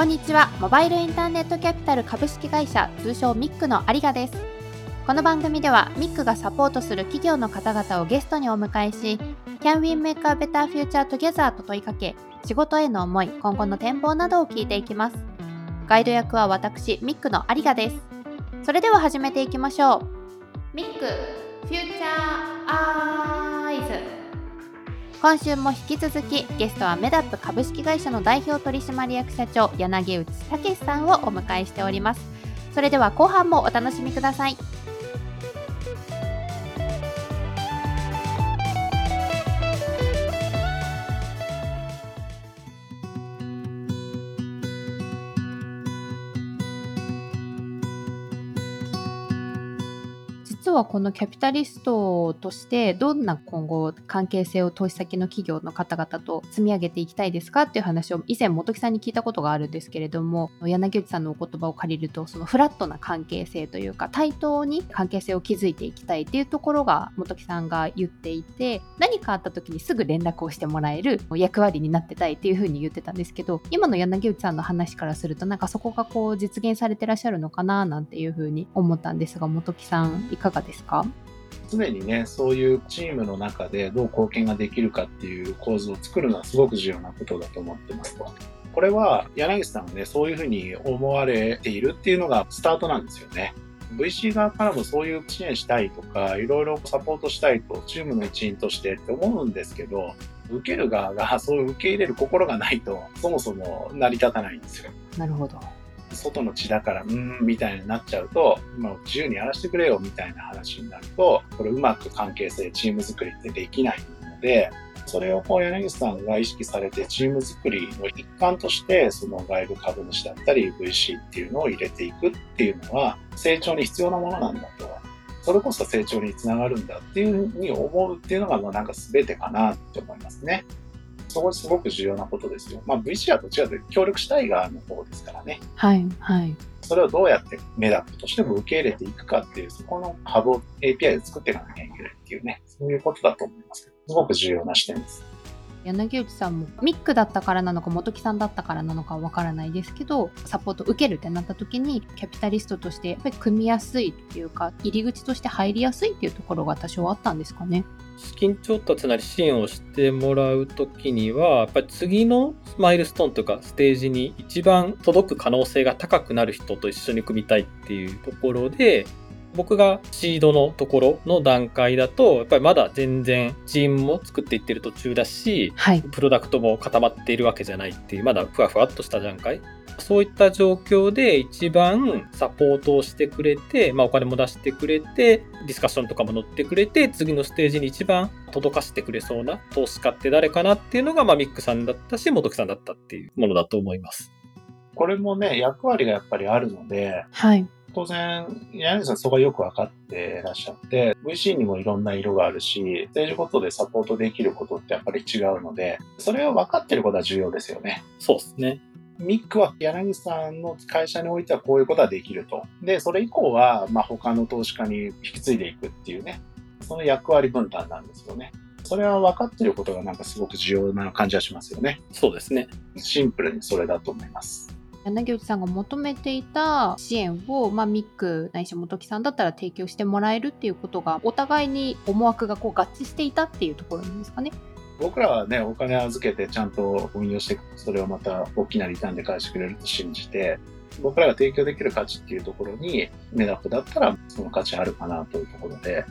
こんにちは。モバイルインターネットキャピタル株式会社通称ミックの有賀です。この番組ではミックがサポートする企業の方々をゲストにお迎えし Can we make a better future together と問いかけ仕事への思い今後の展望などを聞いていきます。ガイド役は私ミックの有賀です。それでは始めていきましょう。ミックフューチャーアイズ。今週も引き続きゲストはメダップ株式会社の代表取締役社長柳内武さんをお迎えしております。それでは後半もお楽しみください。実はこのキャピタリストとしてどんな今後関係性を投資先の企業の方々と積み上げていきたいですかっていう話を以前本木さんに聞いたことがあるんですけれども柳内さんのお言葉を借りるとそのフラットな関係性というか対等に関係性を築いていきたいっていうところが本木さんが言っていて何かあった時にすぐ連絡をしてもらえる役割になってたいっていうふうに言ってたんですけど今の柳内さんの話からするとなんかそこがこう実現されてらっしゃるのかななんていうふうに思ったんですが本木さんいかがですか？常にね、そういうチームの中でどう貢献ができるかっていう構図を作るのはすごく重要なことだと思ってますと。これは柳さんがね、そういうふうに思われているっていうのがスタートなんですよね。VC 側からもそういう支援したいとか、いろいろサポートしたいと、チームの一員としてって思うんですけど、受ける側がそういう受け入れる心がないと、そもそも成り立たないんですよ。なるほど。外の血だから、うーん、みたいになっちゃうと、まあ、自由にやらせてくれよ、みたいな話になると、これうまく関係性、チーム作りってできないので、それをこう柳さんが意識されてチーム作りの一環としてその外部株主だったり VC っていうのを入れていくっていうのは成長に必要なものなんだと。それこそ成長につながるんだっていうふうに思うっていうのがまあなんか全てかなって思いますね。そこすごく重要なことですよ。まあ VC はどちらで協力したい側の方ですからね。はいはい。それをどうやってメダップとしても受け入れていくかっていう、そこのハブを API で作っていかなきゃいけないっていうね、そういうことだと思いますけど、すごく重要な視点です。柳内さんもミックだったからなのか本木さんだったからなのかわからないですけどサポート受けるってなった時にキャピタリストとしてやっぱり組みやすいっていうか入り口として入りやすいっていうところが多少あったんですかね。資金調達なり支援をしてもらうときには、やっぱり次のマイルストーンとかステージに一番届く可能性が高くなる人と一緒に組みたいっていうところで、僕がシードのところの段階だと、やっぱりまだ全然チームも作っていってる途中だし、はいプロダクトも固まっているわけじゃないっていう、まだふわふわっとした段階。そういった状況で一番サポートをしてくれて、まあ、お金も出してくれて、ディスカッションとかも乗ってくれて、次のステージに一番届かせてくれそうな投資家って誰かなっていうのが、まあ、ミックさんだったし、元木さんだったっていうものだと思います。これもね、役割がやっぱりあるので、はい当然、柳さんそこがよく分かってらっしゃって、VC にもいろんな色があるし、ステージごとでサポートできることってやっぱり違うので、それを分かってることは重要ですよね。そうですね。ミックは柳さんの会社においてはこういうことはできると。で、それ以降は、まあ、他の投資家に引き継いでいくっていうね、その役割分担なんですよね。それは分かってることがなんかすごく重要な感じはしますよね。そうですね。シンプルにそれだと思います。柳内さんが求めていた支援を、まあ、ミックないし本木さんだったら提供してもらえるっていうことがお互いに思惑がこう合致していたっていうところなんですかね。僕らはね、お金預けてちゃんと運用して、それをまた大きなリターンで返してくれると信じて、僕らが提供できる価値っていうところに、メダップだったらその価値あるかなというところで、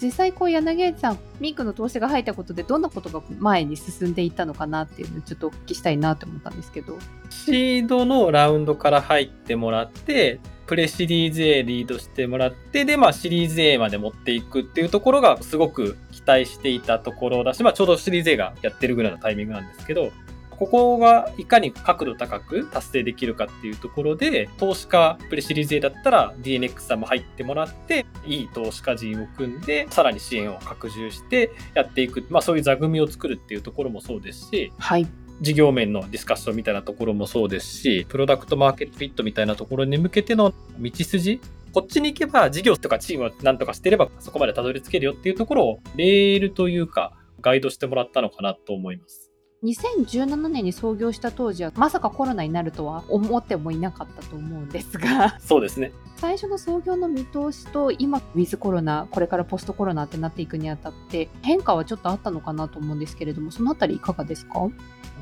実際こう柳内さんミックの投資が入ったことでどんなことが前に進んでいったのかなっていうのをちょっとお聞きしたいなと思ったんですけど。シードのラウンドから入ってもらって、プレシリーズ A リードしてもらって、で、まあシリーズ A まで持っていくっていうところがすごく期待していたところだし、まあちょうどシリーズ A がやってるぐらいのタイミングなんですけど、ここがいかに角度高く達成できるかっていうところで、投資家プレシリーズ A だったら DNX さんも入ってもらって、いい投資家陣を組んで、さらに支援を拡充してやっていく。まあそういう座組を作るっていうところもそうですし、はい。事業面のディスカッションみたいなところもそうですし、プロダクトマーケットフィットみたいなところに向けての道筋、こっちに行けば事業とかチームを何とかしてればそこまでたどり着けるよっていうところをレールというかガイドしてもらったのかなと思います。2017年に創業した当時はまさかコロナになるとは思ってもいなかったと思うんですがそうですね。最初の創業の見通しと今ウィズコロナこれからポストコロナってなっていくにあたって変化はちょっとあったのかなと思うんですけれどもそのあたりいかがですか？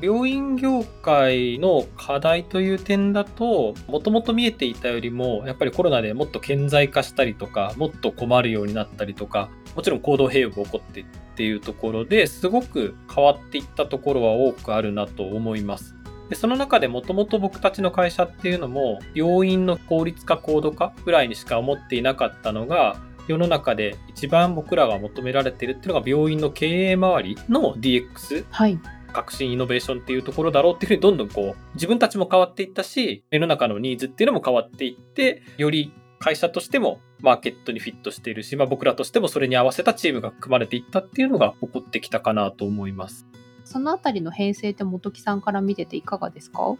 病院業界の課題という点だと、もともと見えていたよりも、やっぱりコロナでもっと顕在化したりとか、もっと困るようになったりとか、もちろん行動変容が起こってっていうところですごく変わっていったところは多くあるなと思います。でその中でもともと僕たちの会社っていうのも、病院の効率化、高度化ぐらいにしか思っていなかったのが、世の中で一番僕らが求められているっていうのが病院の経営周りの DX はい革新イノベーションっていうところだろうっていうふうにどんどんこう自分たちも変わっていったし世の中のニーズっていうのも変わっていってより会社としてもマーケットにフィットしているし、まあ、僕らとしてもそれに合わせたチームが組まれていったっていうのが起こってきたかなと思います。そのあたりの編成って本木さんから見てていかがですか？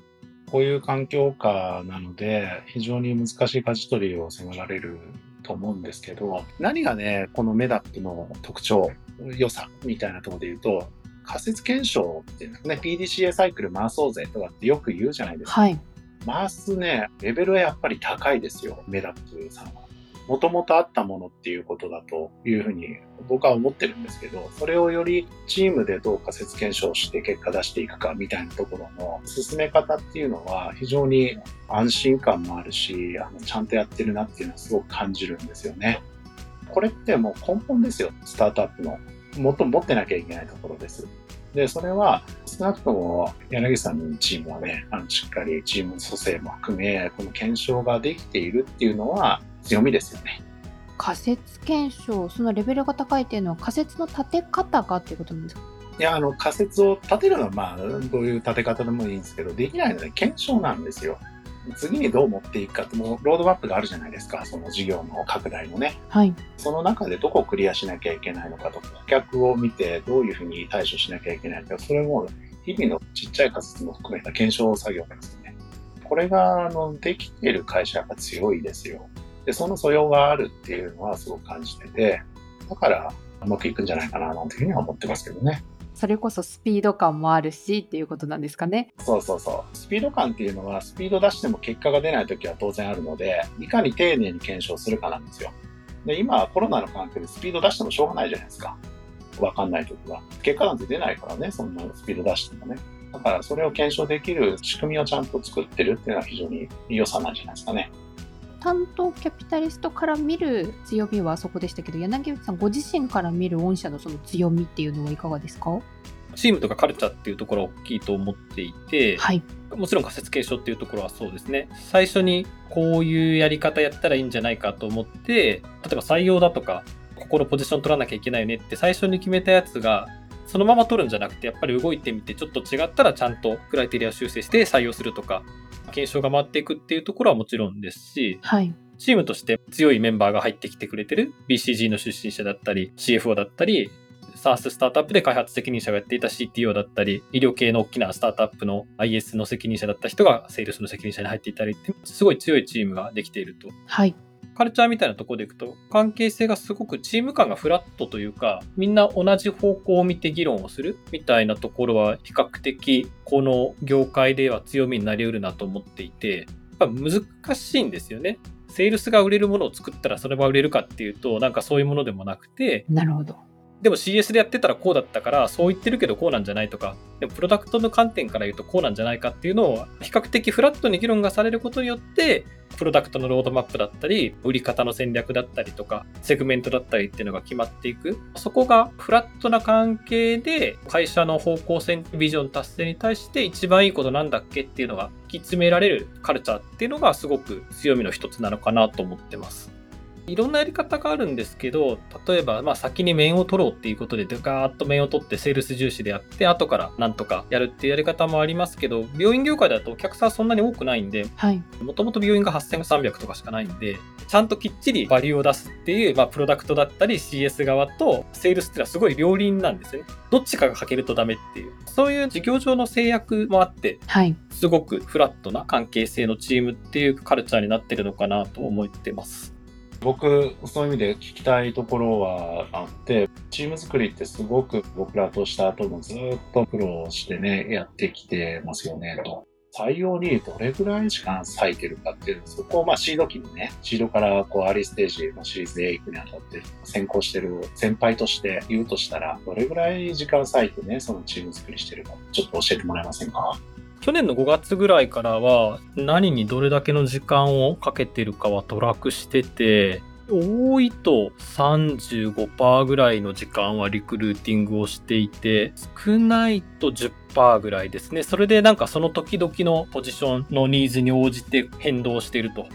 こういう環境下なので、非常に難しい舵取りを迫られると思うんですけど、何がね、このメダップの特徴、良さみたいなところで言うと、仮説検証っていうのね、PDCA サイクル回そうぜとかってよく言うじゃないですか。はい回すね、レベルはやっぱり高いですよ、メダップさんは。もともとあったものっていうことだというふうに僕は思ってるんですけど、それをよりチームでどう仮説検証して結果出していくかみたいなところの進め方っていうのは非常に安心感もあるし、あのちゃんとやってるなっていうのはすごく感じるんですよね。これってもう根本ですよ、スタートアップの。もっと持ってなきゃいけないところです。で、それは少なくとも柳さんのチームはね、あのしっかりチーム組成も含め、この検証ができているっていうのは強みですよね。仮説検証そのレベルが高いっていうのは仮説の立て方がっていうことなんですか？いや、あの仮説を立てるのはまあ、どういう立て方でもいいんですけど、できないので検証なんですよ。次にどう持っていくかって、もうロードマップがあるじゃないですか、その事業の拡大のね。はいその中でどこをクリアしなきゃいけないのかとか、顧客を見てどういうふうに対処しなきゃいけないのか、それも日々のちっちゃい仮説も含めた検証作業ですよね。これが、あの、できている会社が強いですよ。で、その素養があるっていうのはすごく感じてて、だからうまくいくんじゃないかな、なんていうふうには思ってますけどね。それこそスピード感もあるしっていうことなんですかねそうそうそう。スピード感っていうのは、スピード出しても結果が出ないときは当然あるので、いかに丁寧に検証するかなんですよ。で、今はコロナの関係でスピード出してもしょうがないじゃないですか。わかんないときは。結果なんて出ないからね、そんなスピード出してもね。だからそれを検証できる仕組みをちゃんと作ってるっていうのは非常に良さなんじゃないですかね。担当キャピタリストから見る強みはそこでしたけど柳内さんご自身から見る御社のその強みっていうのはいかがですか？チームとかカルチャーっていうところは大きいと思っていて、はいもちろん仮説検証っていうところはそうですね。最初にこういうやり方やったらいいんじゃないかと思って、例えば採用だとか、ここのポジション取らなきゃいけないよねって最初に決めたやつが、そのまま取るんじゃなくて、やっぱり動いてみてちょっと違ったらちゃんとクライテリアを修正して採用するとか、検証が回っていくっていうところはもちろんですし、はいチームとして強いメンバーが入ってきてくれてる BCG の出身者だったり、CFO だったり、SaaS スタートアップで開発責任者がやっていた CTO だったり、医療系の大きなスタートアップの IS の責任者だった人がセールスの責任者に入っていたりって、すごい強いチームができていると。はいカルチャーみたいなところでいくと、関係性がすごくチーム感がフラットというか、みんな同じ方向を見て議論をするみたいなところは比較的この業界では強みになりうるなと思っていて、やっぱ難しいんですよね。セールスが売れるものを作ったらそれは売れるかっていうと、なんかそういうものでもなくて、なるほどでも CS でやってたらこうだったから、そう言ってるけどこうなんじゃないとか、でもプロダクトの観点から言うとこうなんじゃないかっていうのを、比較的フラットに議論がされることによって、プロダクトのロードマップだったり、売り方の戦略だったりとか、セグメントだったりっていうのが決まっていく。そこがフラットな関係で、会社の方向性、ビジョン達成に対して一番いいことなんだっけっていうのが突き詰められるカルチャーっていうのがすごく強みの一つなのかなと思ってます。いろんなやり方があるんですけど、例えば、まあ先に面を取ろうっていうことで、ガーッと面を取ってセールス重視でやって、後からなんとかやるっていうやり方もありますけど、病院業界だとお客さんそんなに多くないんで、はいもともと病院が8300とかしかないんで、ちゃんときっちりバリューを出すっていう、まあ、プロダクトだったり CS 側とセールスっていうのはすごい両輪なんですよね。どっちかが欠けるとダメっていう。そういう事業上の制約もあって、はいすごくフラットな関係性のチームっていうカルチャーになってるのかなと思ってます。僕、そういう意味で聞きたいところはあって、チーム作りってすごく僕らとした後もずっと苦労してね、やってきてますよね、と。採用にどれぐらい時間割いてるかっていう、そこをまあシード期にね、シードからこうアーリーステージのシリーズ A 行くにあたって先行してる先輩として言うとしたら、どれぐらい時間割いてね、そのチーム作りしてるか、ちょっと教えてもらえませんか？去年の5月ぐらいからは何にどれだけの時間をかけてるかはトラックしてて多いと35%ぐらいの時間はリクルーティングをしていて少ないと10%ぐらいですね。それでなんかその時々のポジションのニーズに応じて変動していると。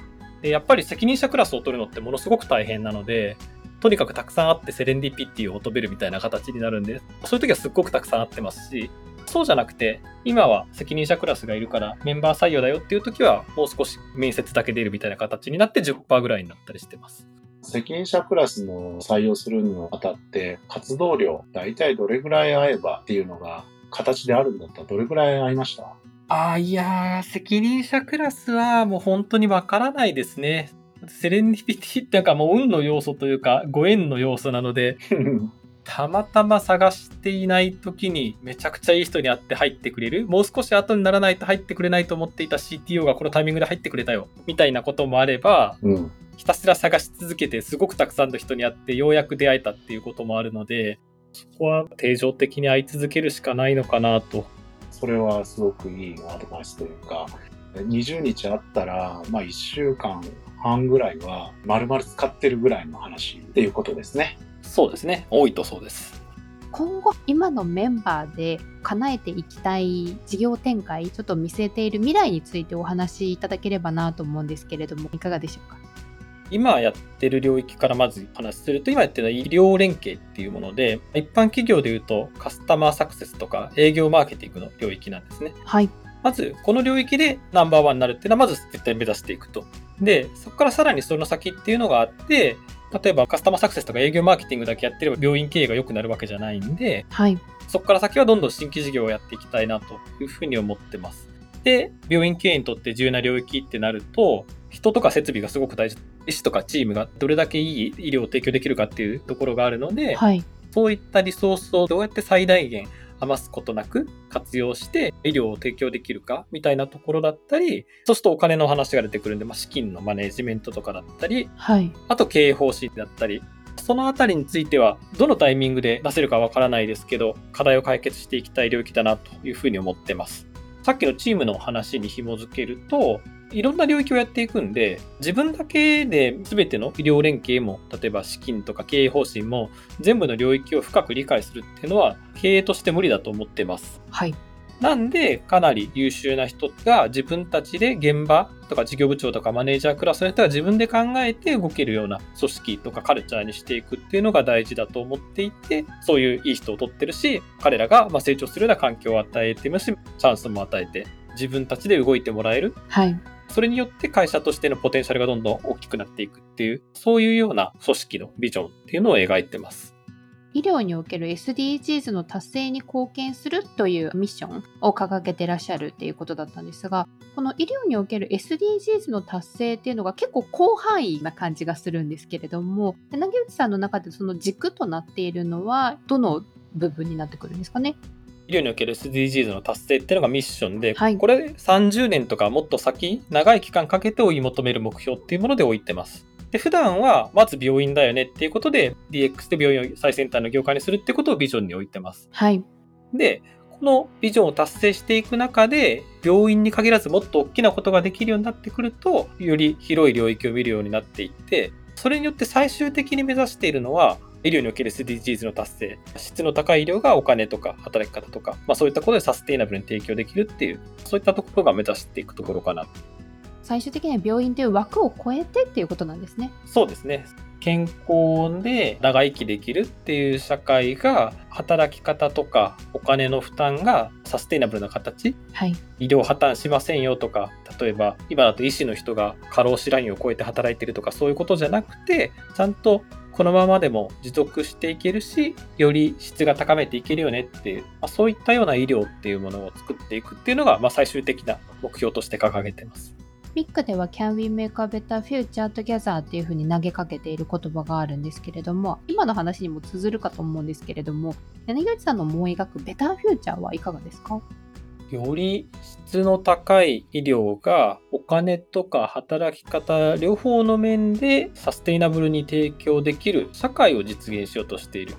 でやっぱり責任者クラスを取るのってものすごく大変なのでとにかくたくさんあってセレンディピティを求めるみたいな形になるんでそういう時はすっごくたくさんあってますしそうじゃなくて、今は責任者クラスがいるからメンバー採用だよっていう時は、もう少し面接だけ出るみたいな形になって10%ぐらいになったりしてます。責任者クラスの採用するにあたって、活動量、大体どれぐらい合えばっていうのが、形であるんだったらどれぐらい合いました？ああ、いやー、責任者クラスはもう本当にわからないですね。セレンディピティっていうかもう運の要素というか、ご縁の要素なので、たまたま探していない時にめちゃくちゃいい人に会って入ってくれるもう少し後にならないと入ってくれないと思っていた CTO がこのタイミングで入ってくれたよみたいなこともあればうん。ひたすら探し続けてすごくたくさんの人に会ってようやく出会えたっていうこともあるのでそこは定常的に会い続けるしかないのかなとそれはすごくいいアドバイスというか、20日あったら、まあ1週間半ぐらいは丸々使ってるぐらいの話っていうことですね。そうですね多いとそうです今後今のメンバーで叶えていきたい事業展開ちょっと見据えている未来についてお話しいただければなと思うんですけれどもいかがでしょうか？今やってる領域からまずお話しすると、今やってるのは医療連携っていうもので、一般企業で言うとカスタマーサクセスとか営業マーケティングの領域なんですね。はいまず、この領域でナンバーワンになるっていうのは、まず絶対目指していくと。で、そこからさらにその先っていうのがあって、例えばカスタマーサクセスとか営業マーケティングだけやってれば病院経営が良くなるわけじゃないんで、はいそこから先はどんどん新規事業をやっていきたいなというふうに思ってます。で、病院経営にとって重要な領域ってなると、人とか設備がすごく大事。医師とかチームがどれだけいい医療を提供できるかっていうところがあるので、はいそういったリソースをどうやって最大限余すことなく活用して医療を提供できるかみたいなところだったり、そうするとお金の話が出てくるんで、まあ、資金のマネジメントとかだったり、はいあと経営方針だったり、そのあたりについては、どのタイミングで出せるかわからないですけど、課題を解決していきたい領域だなというふうに思ってます。さっきのチームの話に紐づけると、いろんな領域をやっていくんで、自分だけで全ての医療連携も、例えば資金とか経営方針も、全部の領域を深く理解するっていうのは、経営として無理だと思ってます。はいなんで、かなり優秀な人が自分たちで現場とか事業部長とかマネージャークラスの人が自分で考えて動けるような組織とかカルチャーにしていくっていうのが大事だと思っていて、そういういい人を取ってるし、彼らがまあ成長するような環境を与えてますし、チャンスも与えて、自分たちで動いてもらえる。はいそれによって会社としてのポテンシャルがどんどん大きくなっていくっていう、そういうような組織のビジョンっていうのを描いてます。医療における SDGs の達成に貢献するというミッションを掲げてらっしゃるっていうことだったんですがこの医療における SDGs の達成っていうのが結構広範囲な感じがするんですけれども柳内さんの中でその軸となっているのはどの部分になってくるんですかね？医療における SDGs の達成っていうのがミッションで、はいこれ30年とかもっと先、長い期間かけて追い求める目標っていうもので置いてます。で、普段はまず病院だよねっていうことで、DX で病院を最先端の業界にするってことをビジョンに置いてます。はいで、このビジョンを達成していく中で、病院に限らずもっと大きなことができるようになってくると、より広い領域を見るようになっていって、それによって最終的に目指しているのは、医療における SDGs の達成、質の高い医療がお金とか働き方とか、まあそういったことでサステイナブルに提供できるっていう、そういったところが目指していくところかな。最終的には病院という枠を超えてっていうことなんですねそうですね。健康で長生きできるっていう社会が、働き方とかお金の負担がサステイナブルな形、はい医療破綻しませんよとか、例えば今だと医師の人が過労死ラインを超えて働いてるとかそういうことじゃなくて、ちゃんとこのままでも持続していけるし、より質が高めていけるよねっていう、まあ、そういったような医療っていうものを作っていくっていうのが、まあ、最終的な目標として掲げてます。ミックでは Can we make a better future together っていうふうに投げかけている言葉があるんですけれども、今の話にも通ずるかと思うんですけれども、柳口さんの思い描くベターフューチャーはいかがですか？より質の高い医療がお金とか働き方両方の面でサステイナブルに提供できる社会を実現しようとしている。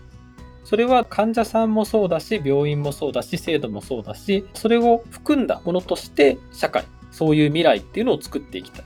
それは患者さんもそうだし、病院もそうだし、制度もそうだし、それを含んだものとして社会、そういう未来っていうのを作っていきたい。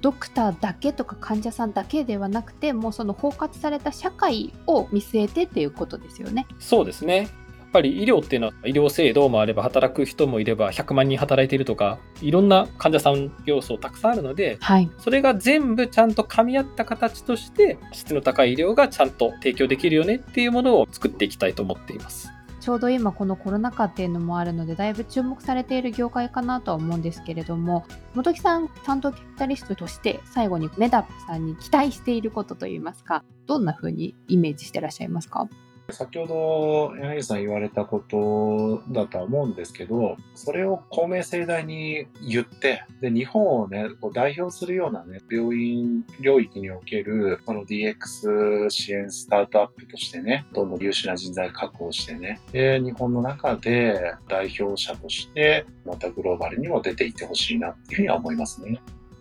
ドクターだけとか患者さんだけではなくてもうその包括された社会を見据えてっていうことですよね。そうですね。やっぱり医療っていうのは医療制度もあれば働く人もいれば100万人働いているとかいろんな患者さん要素たくさんあるので、はい、それが全部ちゃんと噛み合った形として質の高い医療がちゃんと提供できるよねっていうものを作っていきたいと思っています。ちょうど今このコロナ禍っていうのもあるのでだいぶ注目されている業界かなとは思うんですけれども本木さん担当キャピタリストとして最後にメダップさんに期待していることといいますかどんな風にイメージしてらっしゃいますか？先ほど柳さん言われたことだとは思うんですけど、それを公明正大に言って、で、日本をね、こう代表するようなね、病院領域における、この DX 支援スタートアップとしてね、どんどん優秀な人材確保してね、で、日本の中で代表者として、またグローバルにも出ていってほしいなっていうふうには思いますね。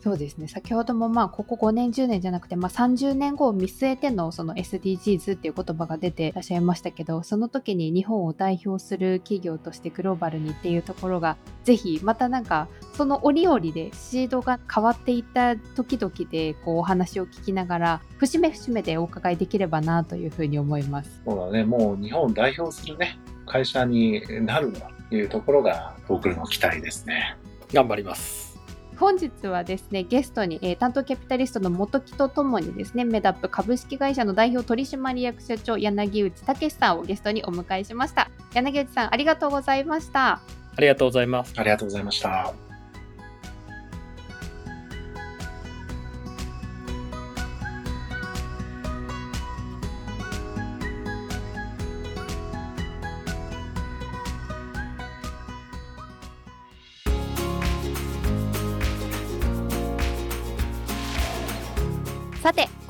そうですね。先ほどもまあここ5年10年じゃなくて、まあ、30年後を見据えてのその SDGs っていう言葉が出ていらっしゃいましたけどその時に日本を代表する企業としてグローバルにっていうところがぜひまたなんかその折々でシードが変わっていった時々でこうお話を聞きながら節目節目でお伺いできればなというふうに思います。そうだね。もう日本を代表するね会社になるんだというところが僕の期待ですね。頑張ります本日はですね、ゲストに、えー、担当キャピタリストの元木とともにですね、メダップ株式会社の代表取締役社長、柳内武さんをゲストにお迎えしました。柳内さん、ありがとうございました。ありがとうございます。ありがとうございました。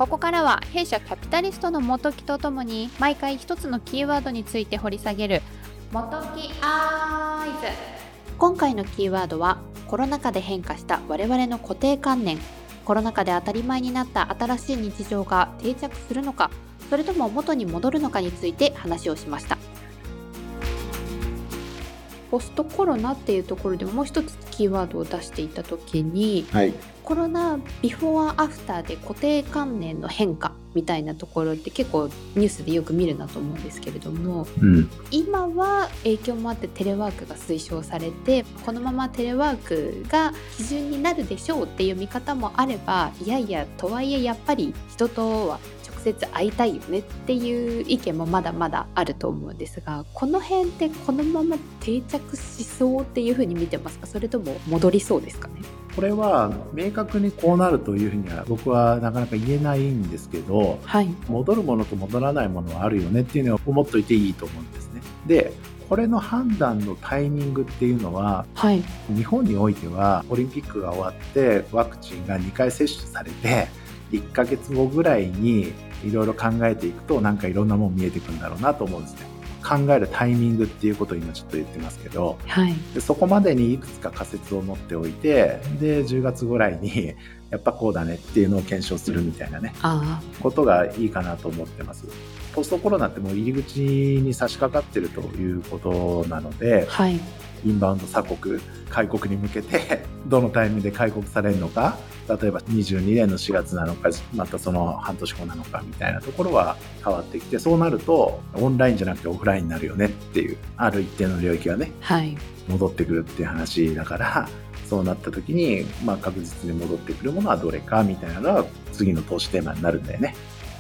ここからは弊社キャピタリストの元木とともに毎回一つのキーワードについて掘り下げる元木アイズ。今回のキーワードはコロナ禍で変化した我々の固定観念。コロナ禍で当たり前になった新しい日常が定着するのかそれとも元に戻るのかについて話をしました。ポストコロナっていうところでもう一つキーワードを出していた時に、はい、コロナビフォーアフターで固定観念の変化みたいなところって結構ニュースでよく見るなと思うんですけれども、うん、今は影響もあってテレワークが推奨されてこのままテレワークが基準になるでしょうっていう見方もあればいやいやとはいえやっぱり人とは接会いたいよねっていう意見もまだまだあると思うんですがこの辺ってこのまま定着しそうっていうふうに見てますか？それとも戻りそうですかね？これは明確にこうなるというふうには僕はなかなか言えないんですけど、はい、戻るものと戻らないものはあるよねっていうのを思っといていいと思うんですね。でこれの判断のタイミングっていうのは、はい、日本においてはオリンピックが終わってワクチンが2回接種されて1ヶ月後ぐらいにいろいろ考えていくとなんかいろんなもん見えてくるんだろうなと思うんですね。考えるタイミングっていうことを今ちょっと言ってますけど、はい、でそこまでにいくつか仮説を持っておいてで10月ぐらいに やっぱこうだねっていうのを検証するみたいなねことがいいかなと思ってます。ポストコロナってもう入り口に差し掛かってるということなので、はい、インバウンド鎖国開国に向けて どのタイミングで開国されるのか例えば22年の4月なのかまたその半年後なのかみたいなところは変わってきてそうなるとオンラインじゃなくてオフラインになるよねっていうある一定の領域がね、はい、戻ってくるっていう話だからそうなった時に、まあ、確実に戻ってくるものはどれかみたいなのが次の投資テーマになるんだよね。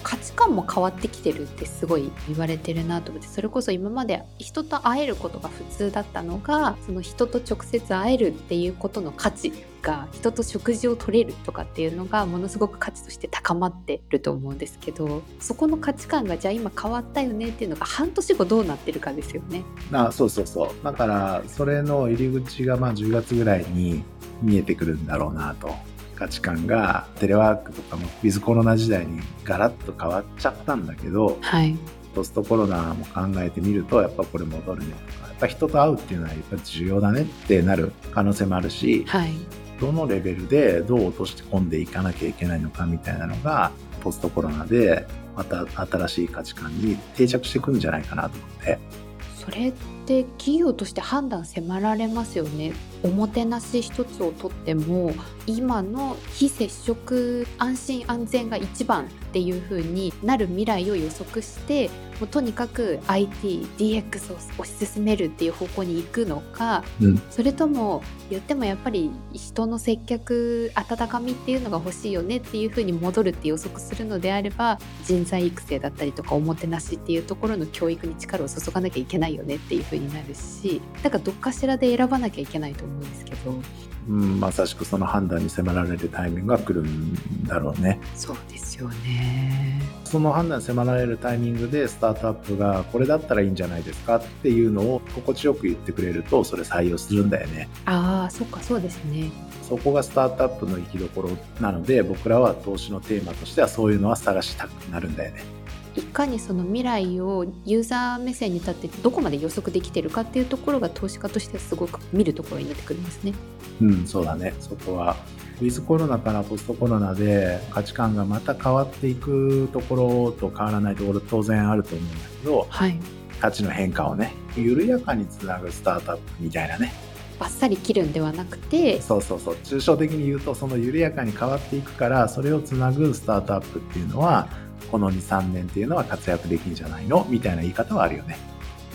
価値観も変わってきてるってすごい言われてるなと思ってそれこそ今まで人と会えることが普通だったのがその人と直接会えるっていうことの価値が人と食事を取れるとかっていうのがものすごく価値として高まってると思うんですけどそこの価値観がじゃあ今変わったよねっていうのが半年後どうなってるかですよね。あそうそうそうだからそれの入り口がまあ10月ぐらいに見えてくるんだろうなと価値観がテレワークとかもウィズコロナ時代にガラッと変わっちゃったんだけどはい。ポストコロナも考えてみるとやっぱこれ戻るねとかやっぱ人と会うっていうのはやっぱり重要だねってなる可能性もあるしはい。どのレベルでどう落とし込んでいかなきゃいけないのかみたいなのがポストコロナでまた新しい価値観に定着してくるんじゃないかなと思って。それって企業として判断迫られますよね。おもてなし一つをとっても今の非接触安心安全が一番っていう風になる未来を予測してもうとにかく ITDX を推し進めるっていう方向に行くのか、うん。それとも言ってもやっぱり人の接客温かみっていうのが欲しいよねっていう風に戻るって予測するのであれば人材育成だったりとかおもてなしっていうところの教育に力を注がなきゃいけないよねっていう風になるしだからどっかしらで選ばなきゃいけないと思うんですけどうん、まさしくその判断に迫られるタイミングが来るんだろうね。そうですよね。その判断に迫られるタイミングでスタートアップがこれだったらいいんじゃないですかっていうのを心地よく言ってくれるとそれ採用するんだよね。ああそっかそうですね。そこがスタートアップの生きどころなので僕らは投資のテーマとしてはそういうのは探したくなるんだよね。いかにその未来をユーザー目線に立ってどこまで予測できてるかっていうところが投資家としてはすごく見るところになってくるんですね。うん、そうだね。そこは。ウィズコロナからポストコロナで価値観がまた変わっていくところと変わらないところ当然あると思うんだけど、はい。価値の変化をね、緩やかにつなぐスタートアップみたいなね。バッサリ切るんではなくてそうそうそう。抽象的に言うと、その緩やかに変わっていくから、それをつなぐスタートアップっていうのは、この2、3年っていうのは活躍できるんじゃないの？みたいな言い方はあるよね。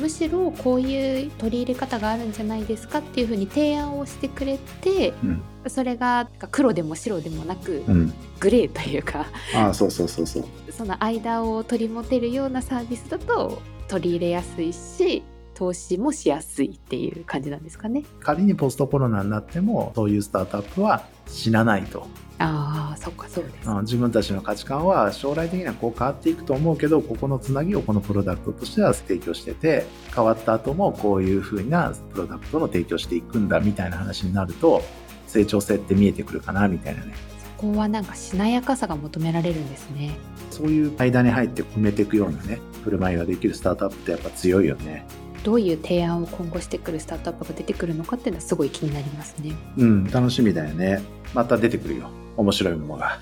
むしろこういう取り入れ方があるんじゃないですかっていうふうに提案をしてくれてうん。それが黒でも白でもなくうん。グレーというかああ、そうそうそうそう。その間を取り持てるようなサービスだと取り入れやすいし投資もしやすいっていう感じなんですかね。仮にポストコロナになっても、そういうスタートアップは死なないと。ああそっかそうです。うん自分たちの価値観は将来的にはこう変わっていくと思うけどここのつなぎをこのプロダクトとしては提供してて変わった後もこういう風なプロダクトの提供していくんだみたいな話になると成長性って見えてくるかなみたいなねそこはなんかしなやかさが求められるんですね。そういう間に入って埋めていくようなね振る舞いができるスタートアップってやっぱ強いよねどういう提案を今後してくるスタートアップが出てくるのかっていうのはすごい気になりますね。うん楽しみだよねまた出てくるよ面白いものが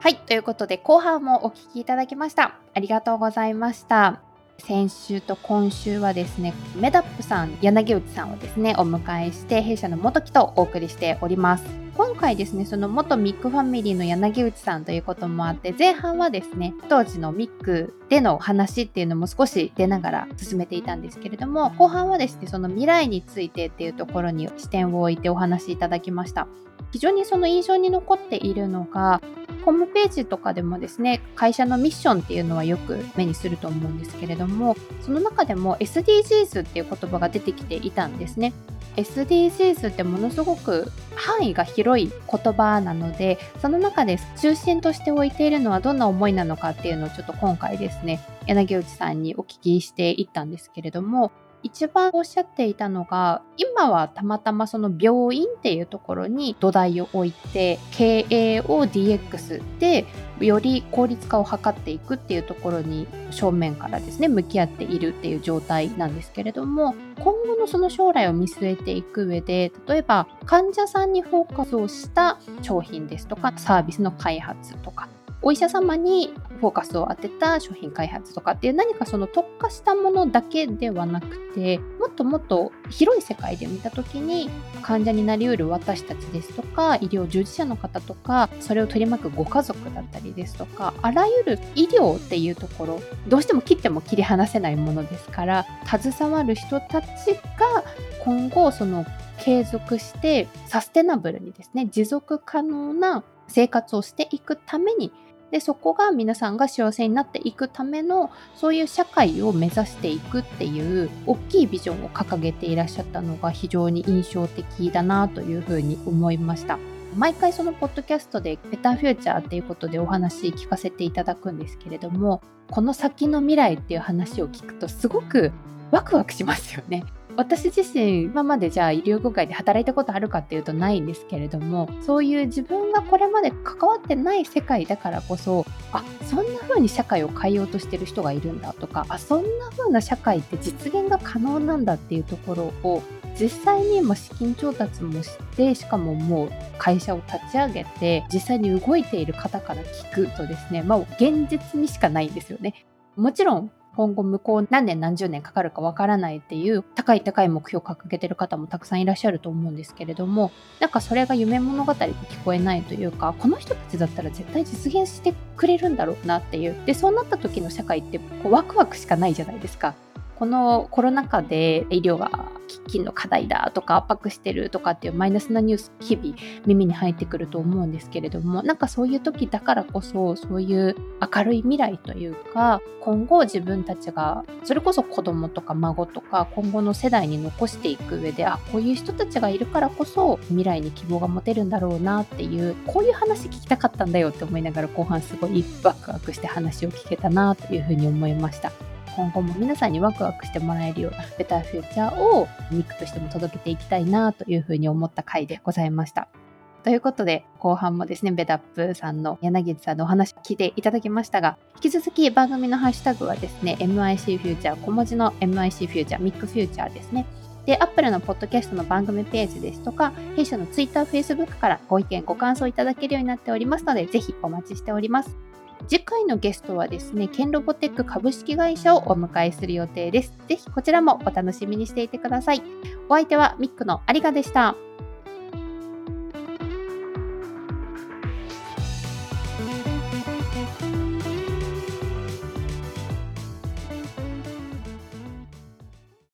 はい、ということで後半もお聞きいただきました。ありがとうございました。先週と今週はですね、メダップさん、柳内さんをですね、お迎えして、弊社の元木とお送りしております。今回ですね、その元ミックファミリーの柳内さんということもあって、前半はですね、当時のミックでの話っていうのも少し出ながら進めていたんですけれども、後半はですね、その未来についてっていうところに視点を置いてお話しいただきました。非常にその印象に残っているのが、ホームページとかでもですね、会社のミッションっていうのはよく目にすると思うんですけれども、その中でも SDGs っていう言葉が出てきていたんですね。SDGs ってものすごく範囲が広い言葉なので、その中で中心として置いているのはどんな思いなのかっていうのをちょっと今回ですね、柳内さんにお聞きしていったんですけれども、一番おっしゃっていたのが今はたまたまその病院っていうところに土台を置いて経営を DX でより効率化を図っていくっていうところに正面からですね向き合っているっていう状態なんですけれども今後のその将来を見据えていく上で例えば患者さんにフォーカスをした商品ですとかサービスの開発とかお医者様にフォーカスを当てた商品開発とかっていう何かその特化したものだけではなくてもっともっと広い世界で見た時に患者になりうる私たちですとか医療従事者の方とかそれを取り巻くご家族だったりですとかあらゆる医療っていうところどうしても切っても切り離せないものですから携わる人たちが今後その継続してサステナブルにですね持続可能な生活をしていくためにでそこが皆さんが幸せになっていくためのそういう社会を目指していくっていう大きいビジョンを掲げていらっしゃったのが非常に印象的だなというふうに思いました。毎回そのポッドキャストでベターフューチャーっていうことでお話聞かせていただくんですけれども、この先の未来っていう話を聞くとすごくワクワクしますよね。私自身今までじゃあ医療業界で働いたことあるかっていうとないんですけれどもそういう自分がこれまで関わってない世界だからこそあそんな風に社会を変えようとしてる人がいるんだとかあそんな風な社会って実現が可能なんだっていうところを実際にも資金調達もしてしかももう会社を立ち上げて実際に動いている方から聞くとですねまあ現実にしかないんですよね。もちろん今後向こう何年何十年かかるかわからないっていう高い高い目標を掲げてる方もたくさんいらっしゃると思うんですけれどもなんかそれが夢物語に聞こえないというかこの人たちだったら絶対実現してくれるんだろうなっていう。でそうなった時の社会ってこうワクワクしかないじゃないですか。このコロナ禍で医療が喫緊の課題だとか圧迫してるとかっていうマイナスなニュース日々耳に入ってくると思うんですけれどもなんかそういう時だからこそそういう明るい未来というか今後自分たちがそれこそ子供とか孫とか今後の世代に残していく上であこういう人たちがいるからこそ未来に希望が持てるんだろうなっていうこういう話聞きたかったんだよって思いながら後半すごいワクワクして話を聞けたなというふうに思いました。今後も皆さんにワクワクしてもらえるようなベターフューチャーをミックとしても届けていきたいなというふうに思った回でございました。ということで、後半もですね、ベタップさんの柳さんのお話聞いていただきましたが、引き続き番組のハッシュタグはですね、MIC フューチャー、小文字の MIC フューチャー、ミックフューチャーですね。で、Apple のポッドキャストの番組ページですとか、弊社の Twitter、Facebook からご意見、ご感想いただけるようになっておりますので、ぜひお待ちしております。次回のゲストはですね、ケンロボテック株式会社をお迎えする予定です。ぜひこちらもお楽しみにしていてください。お相手はミックの有賀でした。